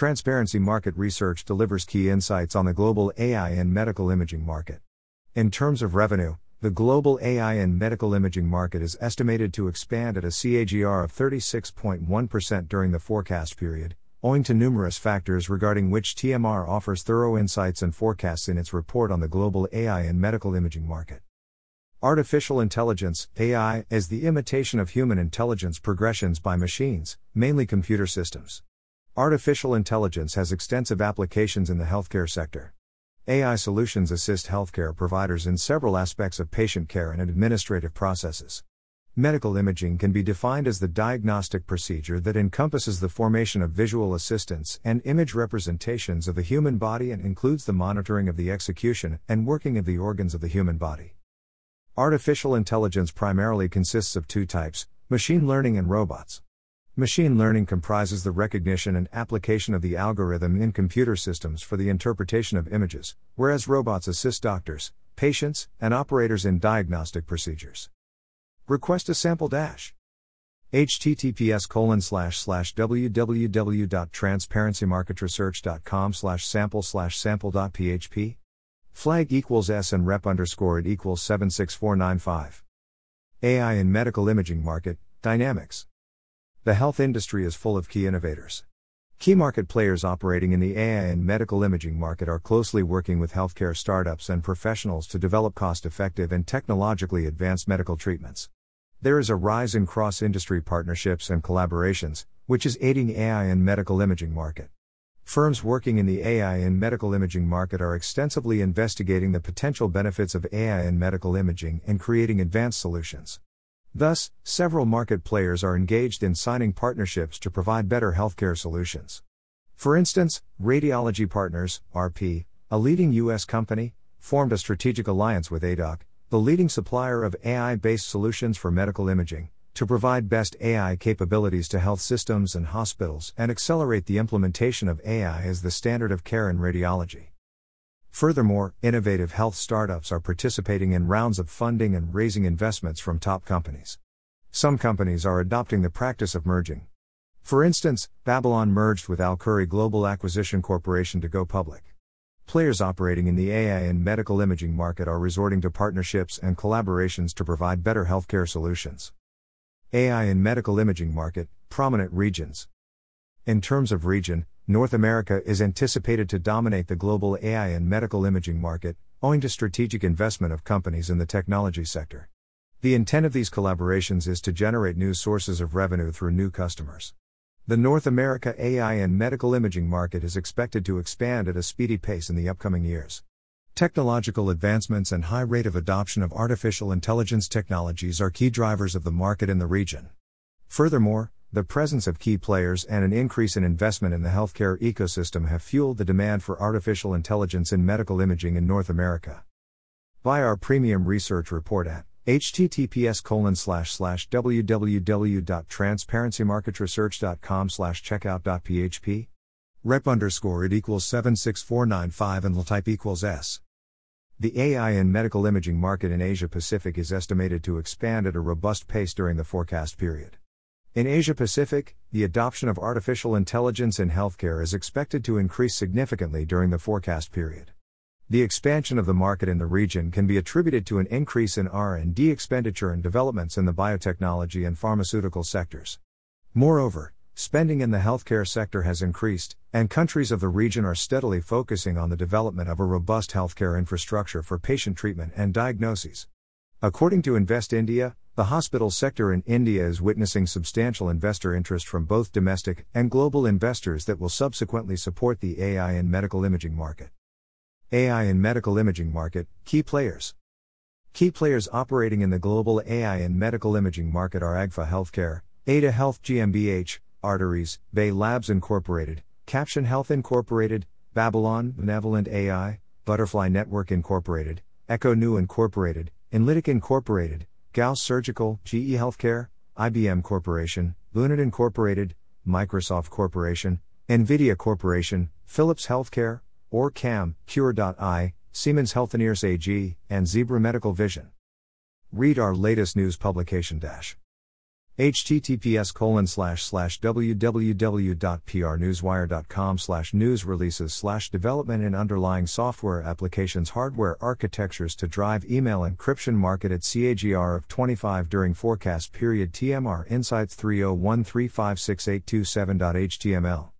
Transparency Market Research delivers key insights on the global AI and medical imaging market. In terms of revenue, the global AI and medical imaging market is estimated to expand at a CAGR of 36.1% during the forecast period, owing to numerous factors regarding which TMR offers thorough insights and forecasts in its report on the global AI and medical imaging market. Artificial intelligence, AI, is the imitation of human intelligence progressions by machines, mainly computer systems. Artificial intelligence has extensive applications in the healthcare sector. AI solutions assist healthcare providers in several aspects of patient care and administrative processes. Medical imaging can be defined as the diagnostic procedure that encompasses the formation of visual assistance and image representations of the human body and includes the monitoring of the execution and working of the organs of the human body. Artificial intelligence primarily consists of two types machine learning and robots. Machine learning comprises the recognition and application of the algorithm in computer systems for the interpretation of images, whereas robots assist doctors, patients, and operators in diagnostic procedures. Request a sample dash. https colon slash slash www.transparencymarketresearch.com slash sample slash sample.php flag equals s and rep underscore it equals 76495 ai in medical imaging market dynamics the health industry is full of key innovators Key market players operating in the AI and medical imaging market are closely working with healthcare startups and professionals to develop cost effective and technologically advanced medical treatments. There is a rise in cross industry partnerships and collaborations, which is aiding AI and medical imaging market. Firms working in the AI and medical imaging market are extensively investigating the potential benefits of AI and medical imaging and creating advanced solutions. Thus, several market players are engaged in signing partnerships to provide better healthcare solutions. For instance, Radiology Partners, RP, a leading U.S. company, formed a strategic alliance with Aidoc, the leading supplier of AI based solutions for medical imaging, to provide best AI capabilities to health systems and hospitals and accelerate the implementation of AI as the standard of care in radiology. Furthermore, innovative health startups are participating in rounds of funding and raising investments from top companies. Some companies are adopting the practice of merging. For instance, Babylon merged with Alkuri Global Acquisition Corporation to go public. Players operating in the AI and medical imaging market are resorting to partnerships and collaborations to provide better healthcare solutions. AI and medical imaging market, prominent regions. In terms of region, North America is anticipated to dominate the global AI and medical imaging market, owing to strategic investment of companies in the technology sector. The intent of these collaborations is to generate new sources of revenue through new customers. The North America AI and medical imaging market is expected to expand at a speedy pace in the upcoming years. Technological advancements and high rate of adoption of artificial intelligence technologies are key drivers of the market in the region. Furthermore, the presence of key players and an increase in investment in the healthcare ecosystem have fueled the demand for artificial intelligence in medical imaging in North America. Buy our premium research report at https colon slash slash www.transparencymarketresearch.com slash checkout.php rep underscore it equals 76495 and type equals s the AI and medical imaging market in Asia Pacific is estimated to expand at a robust pace during the forecast period. In Asia Pacific, the adoption of artificial intelligence in healthcare is expected to increase significantly during the forecast period. The expansion of the market in the region can be attributed to an increase in R&D expenditure and developments in the biotechnology and pharmaceutical sectors. Moreover, spending in the healthcare sector has increased, and countries of the region are steadily focusing on the development of a robust healthcare infrastructure for patient treatment and diagnoses. According to Invest India, the hospital sector in India is witnessing substantial investor interest from both domestic and global investors that will subsequently support the AI and medical imaging market. AI and medical imaging market, key players. Key players operating in the global AI and medical imaging market are Agfa Healthcare, Ada Health GmbH, Arterys, Bay Labs Incorporated, Caption Health Incorporated, Babylon, Benevolent AI, Butterfly Network Incorporated, EchoNous Incorporated, Enlytic Incorporated, Gauss Surgical, GE Healthcare, IBM Corporation, Lunit Incorporated, Microsoft Corporation, Nvidia Corporation, Philips Healthcare, OrCam, Qure.ai, Siemens Healthineers AG, and Zebra Medical Vision. Read our latest news publication dash. Https colon slash slash www.prnewswire.com slash news releases slash development in underlying software applications hardware architectures to drive email encryption market at CAGR of 25 during forecast period TMR Insights 301356827.html